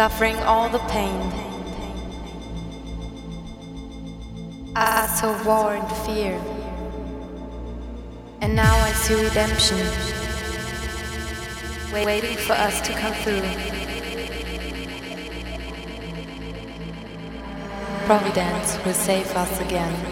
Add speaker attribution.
Speaker 1: suffering all the pain. I saw war and fear. And now I see redemption waiting for us to come through. Providence will save us again.